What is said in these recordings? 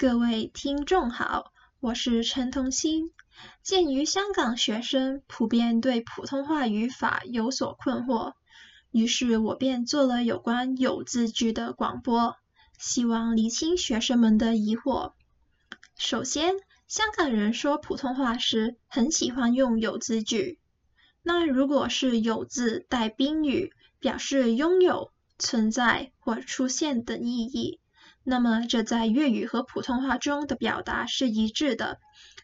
各位听众好，我是陈同心。鉴于香港学生普遍对普通话语法有所困惑，于是我便做了有关有字句的广播，希望厘清学生们的疑惑。首先，香港人说普通话时很喜欢用有字句。那如果是有字带宾语，表示拥有、存在或出现的意义。那么，这在粤语和普通话中的表达是一致的。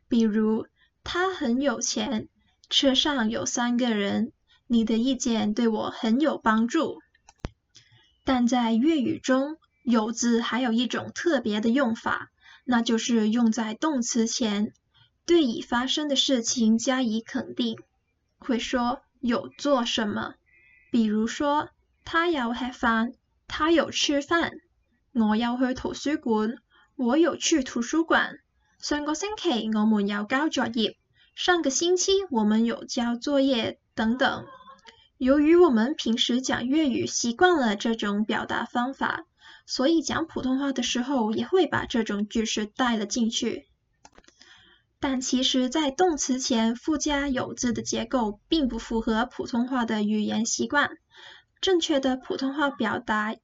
比如，他很有钱，车上有三个人，你的意见对我很有帮助。但在粤语中，有字还有一种特别的用法，那就是用在动词前，对已发生的事情加以肯定，会说有做什么。比如说，他有 have fun，他有吃饭。我又去圖書館，我又去圖書館。上個星期我們有交作業，上個星期我們有交作業等等。由於我們平時講粵語，習慣了這種表達方法，所以講普通話的時候也會把這種句式帶了進去。但其實在動詞前附加有字的結構並不符合普通話的語言習慣，正確的普通話表達。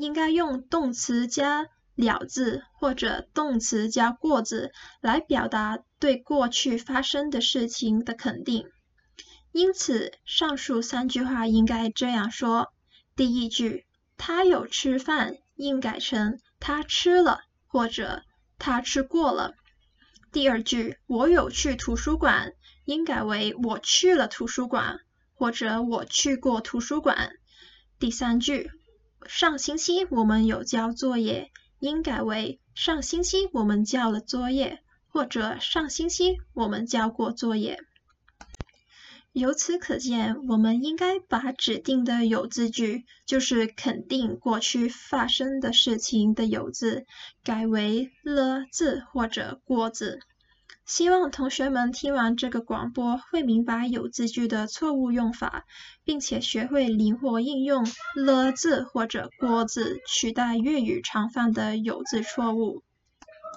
应该用动词加了字或者动词加过字来表达对过去发生的事情的肯定。因此，上述三句话应该这样说：第一句，他有吃饭，应改成他吃了或者他吃过了；第二句，我有去图书馆，应改为我去了图书馆或者我去过图书馆；第三句。上星期我们有交作业，应改为上星期我们交了作业，或者上星期我们交过作业。由此可见，我们应该把指定的有字句，就是肯定过去发生的事情的有字，改为了字或者过字。希望同学们听完这个广播，会明白有字句的错误用法，并且学会灵活应用了字或者过字取代粤语常犯的有字错误。